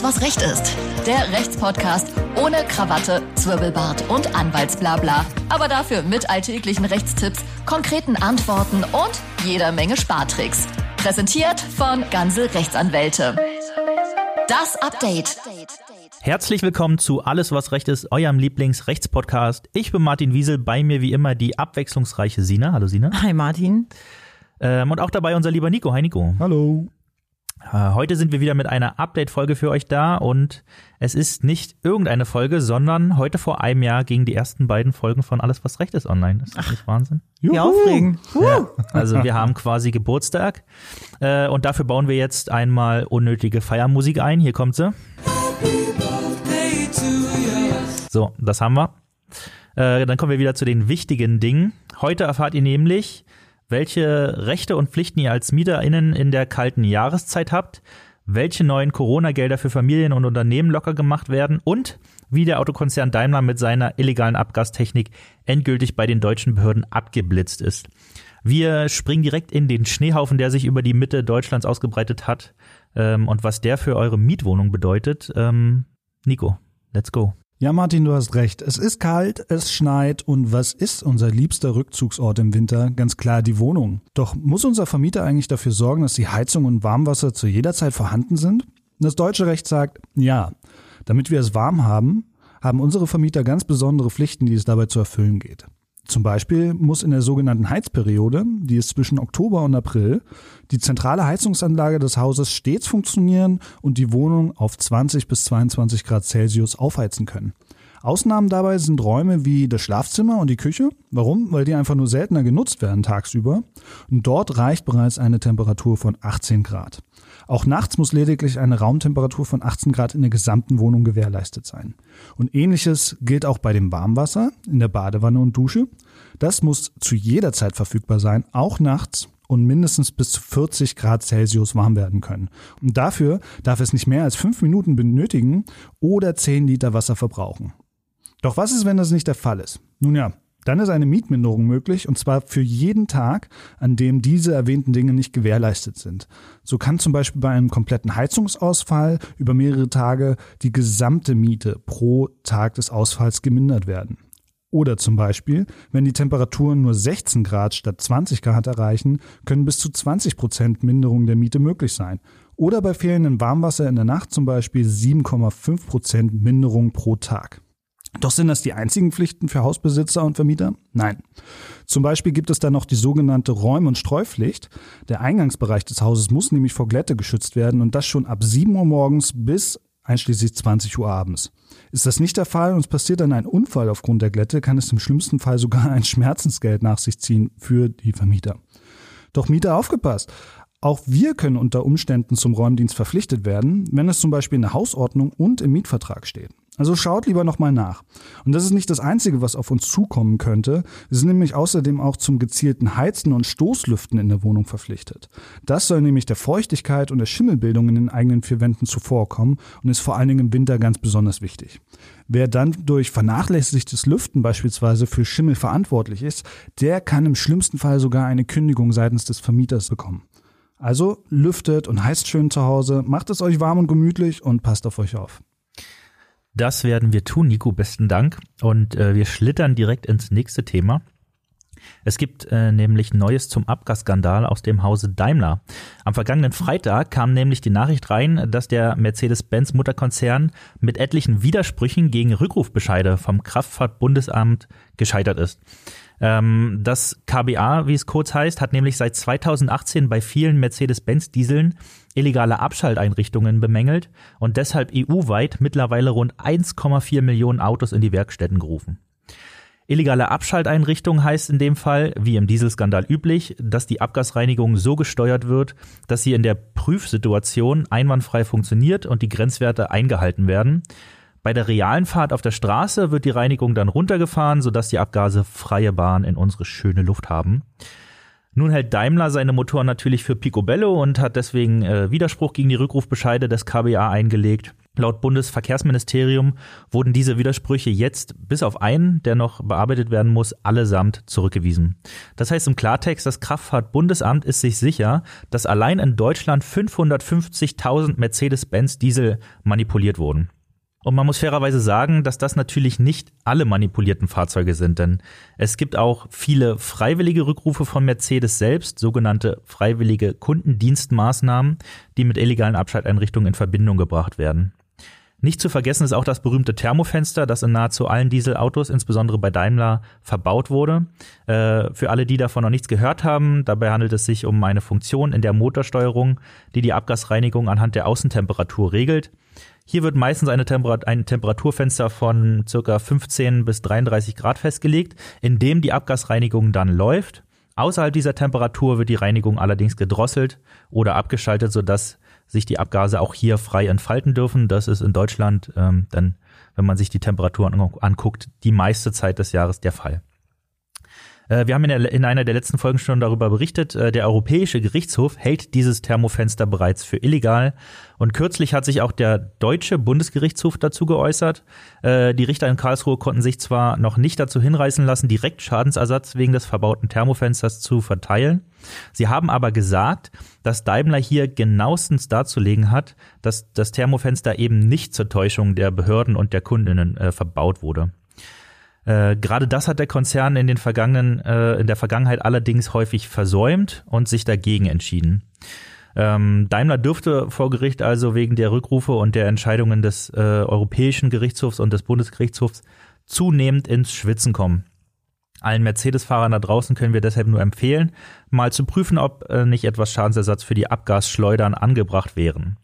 Alles, was Recht ist. Der Rechtspodcast ohne Krawatte, Zwirbelbart und Anwaltsblabla. Aber dafür mit alltäglichen Rechtstipps, konkreten Antworten und jeder Menge Spartricks. Präsentiert von Ganze Rechtsanwälte. Das Update. Herzlich willkommen zu Alles, was Recht ist, eurem Lieblingsrechtspodcast. Ich bin Martin Wiesel, bei mir wie immer die abwechslungsreiche Sina. Hallo Sina. Hi Martin. Ähm, und auch dabei unser lieber Nico. Hi Nico. Hallo. Äh, heute sind wir wieder mit einer Update-Folge für euch da und es ist nicht irgendeine Folge, sondern heute vor einem Jahr gingen die ersten beiden Folgen von Alles, was Recht ist online. Das ist Ach, nicht Wahnsinn. Wie aufregend. Ja, also wir haben quasi Geburtstag äh, und dafür bauen wir jetzt einmal unnötige Feiermusik ein. Hier kommt sie. So, das haben wir. Äh, dann kommen wir wieder zu den wichtigen Dingen. Heute erfahrt ihr nämlich, welche Rechte und Pflichten ihr als MieterInnen in der kalten Jahreszeit habt, welche neuen Corona-Gelder für Familien und Unternehmen locker gemacht werden und wie der Autokonzern Daimler mit seiner illegalen Abgastechnik endgültig bei den deutschen Behörden abgeblitzt ist. Wir springen direkt in den Schneehaufen, der sich über die Mitte Deutschlands ausgebreitet hat ähm, und was der für eure Mietwohnung bedeutet. Ähm, Nico, let's go. Ja, Martin, du hast recht. Es ist kalt, es schneit und was ist unser liebster Rückzugsort im Winter? Ganz klar die Wohnung. Doch muss unser Vermieter eigentlich dafür sorgen, dass die Heizung und Warmwasser zu jeder Zeit vorhanden sind? Das deutsche Recht sagt, ja. Damit wir es warm haben, haben unsere Vermieter ganz besondere Pflichten, die es dabei zu erfüllen geht. Zum Beispiel muss in der sogenannten Heizperiode, die ist zwischen Oktober und April, die zentrale Heizungsanlage des Hauses stets funktionieren und die Wohnung auf 20 bis 22 Grad Celsius aufheizen können. Ausnahmen dabei sind Räume wie das Schlafzimmer und die Küche. Warum? Weil die einfach nur seltener genutzt werden tagsüber. Und dort reicht bereits eine Temperatur von 18 Grad. Auch nachts muss lediglich eine Raumtemperatur von 18 Grad in der gesamten Wohnung gewährleistet sein. Und ähnliches gilt auch bei dem Warmwasser in der Badewanne und Dusche. Das muss zu jeder Zeit verfügbar sein, auch nachts und mindestens bis zu 40 Grad Celsius warm werden können. Und dafür darf es nicht mehr als fünf Minuten benötigen oder 10 Liter Wasser verbrauchen. Doch was ist, wenn das nicht der Fall ist? Nun ja, dann ist eine Mietminderung möglich und zwar für jeden Tag, an dem diese erwähnten Dinge nicht gewährleistet sind. So kann zum Beispiel bei einem kompletten Heizungsausfall über mehrere Tage die gesamte Miete pro Tag des Ausfalls gemindert werden. Oder zum Beispiel, wenn die Temperaturen nur 16 Grad statt 20 Grad erreichen, können bis zu 20 Prozent Minderung der Miete möglich sein. Oder bei fehlendem Warmwasser in der Nacht zum Beispiel 7,5 Prozent Minderung pro Tag. Doch sind das die einzigen Pflichten für Hausbesitzer und Vermieter? Nein. Zum Beispiel gibt es dann noch die sogenannte Räum- und Streupflicht. Der Eingangsbereich des Hauses muss nämlich vor Glätte geschützt werden und das schon ab 7 Uhr morgens bis einschließlich 20 Uhr abends. Ist das nicht der Fall und es passiert dann ein Unfall aufgrund der Glätte, kann es im schlimmsten Fall sogar ein Schmerzensgeld nach sich ziehen für die Vermieter. Doch Mieter aufgepasst. Auch wir können unter Umständen zum Räumdienst verpflichtet werden, wenn es zum Beispiel in der Hausordnung und im Mietvertrag steht. Also schaut lieber nochmal nach. Und das ist nicht das Einzige, was auf uns zukommen könnte. Wir sind nämlich außerdem auch zum gezielten Heizen und Stoßlüften in der Wohnung verpflichtet. Das soll nämlich der Feuchtigkeit und der Schimmelbildung in den eigenen vier Wänden zuvorkommen und ist vor allen Dingen im Winter ganz besonders wichtig. Wer dann durch vernachlässigtes Lüften beispielsweise für Schimmel verantwortlich ist, der kann im schlimmsten Fall sogar eine Kündigung seitens des Vermieters bekommen. Also lüftet und heizt schön zu Hause, macht es euch warm und gemütlich und passt auf euch auf. Das werden wir tun, Nico, besten Dank. Und äh, wir schlittern direkt ins nächste Thema. Es gibt äh, nämlich Neues zum Abgasskandal aus dem Hause Daimler. Am vergangenen Freitag kam nämlich die Nachricht rein, dass der Mercedes-Benz-Mutterkonzern mit etlichen Widersprüchen gegen Rückrufbescheide vom Kraftfahrtbundesamt gescheitert ist. Ähm, das KBA, wie es kurz heißt, hat nämlich seit 2018 bei vielen Mercedes-Benz-Dieseln illegale Abschalteinrichtungen bemängelt und deshalb EU-weit mittlerweile rund 1,4 Millionen Autos in die Werkstätten gerufen. Illegale Abschalteinrichtung heißt in dem Fall, wie im Dieselskandal üblich, dass die Abgasreinigung so gesteuert wird, dass sie in der Prüfsituation einwandfrei funktioniert und die Grenzwerte eingehalten werden. Bei der realen Fahrt auf der Straße wird die Reinigung dann runtergefahren, sodass die Abgase freie Bahn in unsere schöne Luft haben. Nun hält Daimler seine Motoren natürlich für Picobello und hat deswegen äh, Widerspruch gegen die Rückrufbescheide des KBA eingelegt. Laut Bundesverkehrsministerium wurden diese Widersprüche jetzt bis auf einen, der noch bearbeitet werden muss, allesamt zurückgewiesen. Das heißt im Klartext, das Kraftfahrtbundesamt ist sich sicher, dass allein in Deutschland 550.000 Mercedes-Benz Diesel manipuliert wurden. Und man muss fairerweise sagen, dass das natürlich nicht alle manipulierten Fahrzeuge sind, denn es gibt auch viele freiwillige Rückrufe von Mercedes selbst, sogenannte freiwillige Kundendienstmaßnahmen, die mit illegalen Abschalteinrichtungen in Verbindung gebracht werden. Nicht zu vergessen ist auch das berühmte Thermofenster, das in nahezu allen Dieselautos, insbesondere bei Daimler, verbaut wurde. Äh, für alle, die davon noch nichts gehört haben, dabei handelt es sich um eine Funktion in der Motorsteuerung, die die Abgasreinigung anhand der Außentemperatur regelt. Hier wird meistens Temperat ein Temperaturfenster von circa 15 bis 33 Grad festgelegt, in dem die Abgasreinigung dann läuft. Außerhalb dieser Temperatur wird die Reinigung allerdings gedrosselt oder abgeschaltet, sodass sich die Abgase auch hier frei entfalten dürfen. Das ist in Deutschland ähm, dann, wenn man sich die Temperaturen anguckt, die meiste Zeit des Jahres der Fall. Äh, wir haben in, der, in, einer der letzten Folgen schon darüber berichtet, äh, der Europäische Gerichtshof hält dieses Thermofenster bereits für illegal. Und kürzlich hat sich auch der deutsche Bundesgerichtshof dazu geäußert. Äh, die Richter in Karlsruhe konnten sich zwar noch nicht dazu hinreißen lassen, direkt Schadensersatz wegen des verbauten Thermofensters zu verteilen. Sie haben aber gesagt, dass Daimler hier genauestens darzulegen hat, dass das Thermofenster eben nicht zur Täuschung der Behörden und der Kundinnen äh, verbaut wurde. Äh, gerade das hat der Konzern in den vergangenen, äh, in der Vergangenheit allerdings häufig versäumt und sich dagegen entschieden. Ähm, Daimler dürfte vor Gericht also wegen der Rückrufe und der Entscheidungen des äh, Europäischen Gerichtshofs und des Bundesgerichtshofs zunehmend ins Schwitzen kommen. Allen Mercedes-Fahrern da draußen können wir deshalb nur empfehlen, mal zu prüfen, ob äh, nicht etwas Schadensersatz für die Abgasschleudern angebracht wären.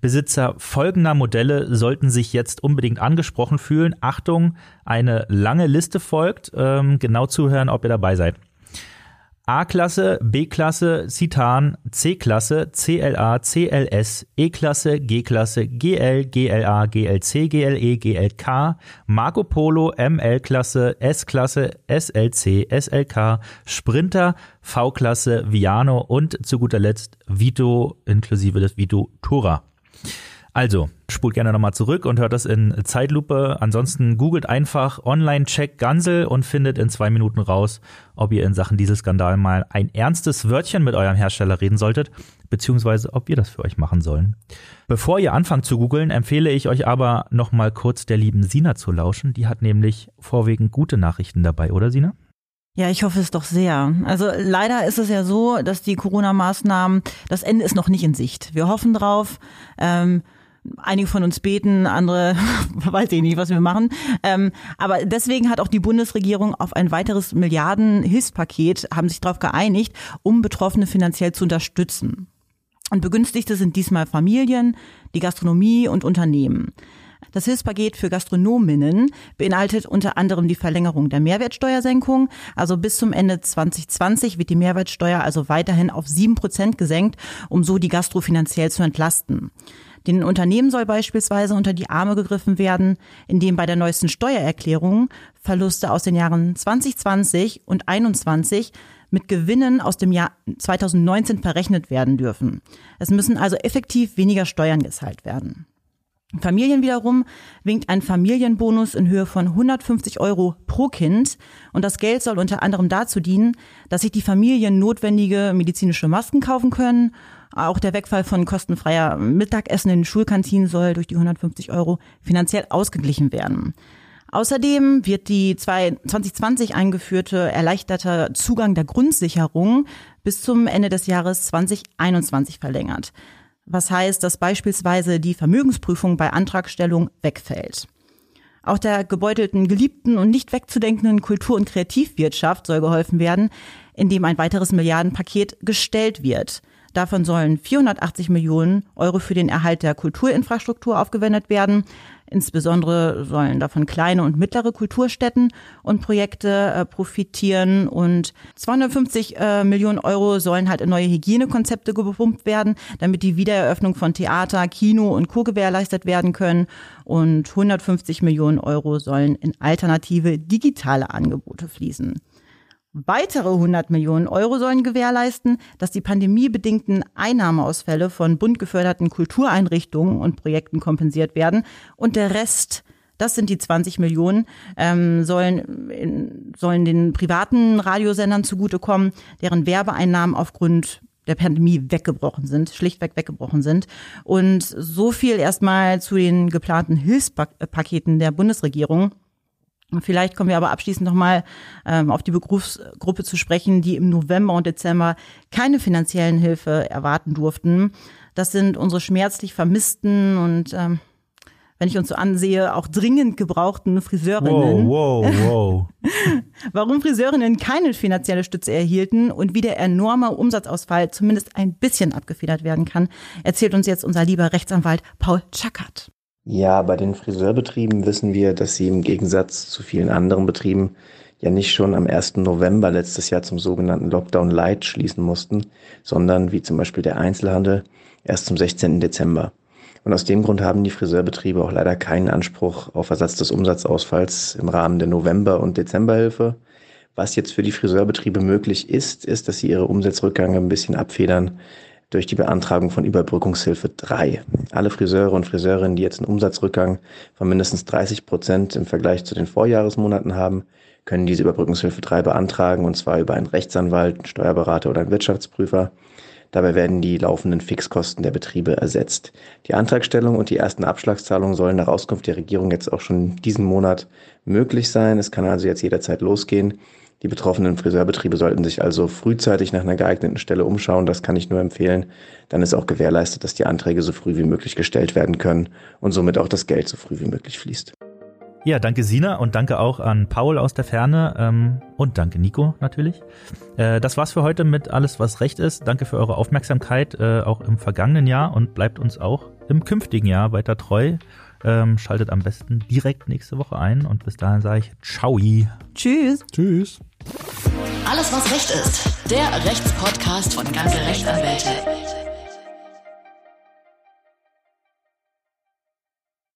Besitzer folgender Modelle sollten sich jetzt unbedingt angesprochen fühlen. Achtung, eine lange Liste folgt. Ähm, genau zuhören, ob ihr dabei seid. A-Klasse, B-Klasse, Citan, C-Klasse, CLA, CLS, E-Klasse, G-Klasse, GL, GLA, GLC, GLE, GLK, Marco Polo, ML-Klasse, S-Klasse, SLC, SLK, Sprinter, V-Klasse, Viano und zu guter Letzt Vito inklusive des Vito Tura. Also, spult gerne nochmal zurück und hört das in Zeitlupe. Ansonsten googelt einfach Online-Check Gansel und findet in zwei Minuten raus, ob ihr in Sachen Dieselskandal mal ein ernstes Wörtchen mit eurem Hersteller reden solltet, beziehungsweise ob wir das für euch machen sollen. Bevor ihr anfangt zu googeln, empfehle ich euch aber nochmal kurz der lieben Sina zu lauschen. Die hat nämlich vorwiegend gute Nachrichten dabei, oder Sina? Ja, ich hoffe es doch sehr. Also leider ist es ja so, dass die Corona-Maßnahmen, das Ende ist noch nicht in Sicht. Wir hoffen drauf. Ähm, einige von uns beten, andere weiß ich nicht, was wir machen. Ähm, aber deswegen hat auch die Bundesregierung auf ein weiteres Milliarden-Hilfspaket, haben sich darauf geeinigt, um Betroffene finanziell zu unterstützen. Und Begünstigte sind diesmal Familien, die Gastronomie und Unternehmen. Das Hilfspaket für Gastronominnen beinhaltet unter anderem die Verlängerung der Mehrwertsteuersenkung. Also bis zum Ende 2020 wird die Mehrwertsteuer also weiterhin auf sieben Prozent gesenkt, um so die Gastro finanziell zu entlasten. Den Unternehmen soll beispielsweise unter die Arme gegriffen werden, indem bei der neuesten Steuererklärung Verluste aus den Jahren 2020 und 2021 mit Gewinnen aus dem Jahr 2019 verrechnet werden dürfen. Es müssen also effektiv weniger Steuern gezahlt werden. Familien wiederum winkt ein Familienbonus in Höhe von 150 Euro pro Kind und das Geld soll unter anderem dazu dienen, dass sich die Familien notwendige medizinische Masken kaufen können. Auch der Wegfall von kostenfreier Mittagessen in den Schulkantinen soll durch die 150 Euro finanziell ausgeglichen werden. Außerdem wird die 2020 eingeführte erleichterte Zugang der Grundsicherung bis zum Ende des Jahres 2021 verlängert was heißt, dass beispielsweise die Vermögensprüfung bei Antragstellung wegfällt. Auch der gebeutelten, geliebten und nicht wegzudenkenden Kultur- und Kreativwirtschaft soll geholfen werden, indem ein weiteres Milliardenpaket gestellt wird. Davon sollen 480 Millionen Euro für den Erhalt der Kulturinfrastruktur aufgewendet werden. Insbesondere sollen davon kleine und mittlere Kulturstätten und Projekte äh, profitieren und 250 äh, Millionen Euro sollen halt in neue Hygienekonzepte gepumpt werden, damit die Wiedereröffnung von Theater, Kino und Co. gewährleistet werden können und 150 Millionen Euro sollen in alternative digitale Angebote fließen. Weitere 100 Millionen Euro sollen gewährleisten, dass die pandemiebedingten Einnahmeausfälle von bunt geförderten Kultureinrichtungen und Projekten kompensiert werden und der Rest das sind die 20 Millionen, ähm, sollen, in, sollen den privaten Radiosendern zugutekommen, deren Werbeeinnahmen aufgrund der Pandemie weggebrochen sind, schlichtweg weggebrochen sind. Und so viel erstmal zu den geplanten Hilfspaketen der Bundesregierung. Vielleicht kommen wir aber abschließend nochmal ähm, auf die Berufsgruppe zu sprechen, die im November und Dezember keine finanziellen Hilfe erwarten durften. Das sind unsere schmerzlich vermissten und ähm, wenn ich uns so ansehe, auch dringend gebrauchten Friseurinnen. Wow, wow, wow. Warum Friseurinnen keine finanzielle Stütze erhielten und wie der enorme Umsatzausfall zumindest ein bisschen abgefedert werden kann, erzählt uns jetzt unser lieber Rechtsanwalt Paul Chackert. Ja, bei den Friseurbetrieben wissen wir, dass sie im Gegensatz zu vielen anderen Betrieben ja nicht schon am 1. November letztes Jahr zum sogenannten Lockdown Light schließen mussten, sondern wie zum Beispiel der Einzelhandel erst zum 16. Dezember. Und aus dem Grund haben die Friseurbetriebe auch leider keinen Anspruch auf Ersatz des Umsatzausfalls im Rahmen der November- und Dezemberhilfe. Was jetzt für die Friseurbetriebe möglich ist, ist, dass sie ihre Umsatzrückgänge ein bisschen abfedern durch die Beantragung von Überbrückungshilfe 3. Alle Friseure und Friseurinnen, die jetzt einen Umsatzrückgang von mindestens 30 Prozent im Vergleich zu den Vorjahresmonaten haben, können diese Überbrückungshilfe 3 beantragen, und zwar über einen Rechtsanwalt, einen Steuerberater oder einen Wirtschaftsprüfer. Dabei werden die laufenden Fixkosten der Betriebe ersetzt. Die Antragstellung und die ersten Abschlagszahlungen sollen nach Auskunft der Regierung jetzt auch schon diesen Monat möglich sein. Es kann also jetzt jederzeit losgehen. Die betroffenen Friseurbetriebe sollten sich also frühzeitig nach einer geeigneten Stelle umschauen. Das kann ich nur empfehlen. Dann ist auch gewährleistet, dass die Anträge so früh wie möglich gestellt werden können und somit auch das Geld so früh wie möglich fließt. Ja, danke Sina und danke auch an Paul aus der Ferne ähm, und danke Nico natürlich. Äh, das war's für heute mit alles, was recht ist. Danke für eure Aufmerksamkeit äh, auch im vergangenen Jahr und bleibt uns auch im künftigen Jahr weiter treu. Ähm, schaltet am besten direkt nächste Woche ein und bis dahin sage ich Ciao. Tschüss. Tschüss. Alles, was Recht ist. Der Rechtspodcast von ganze Rechtsanwälte.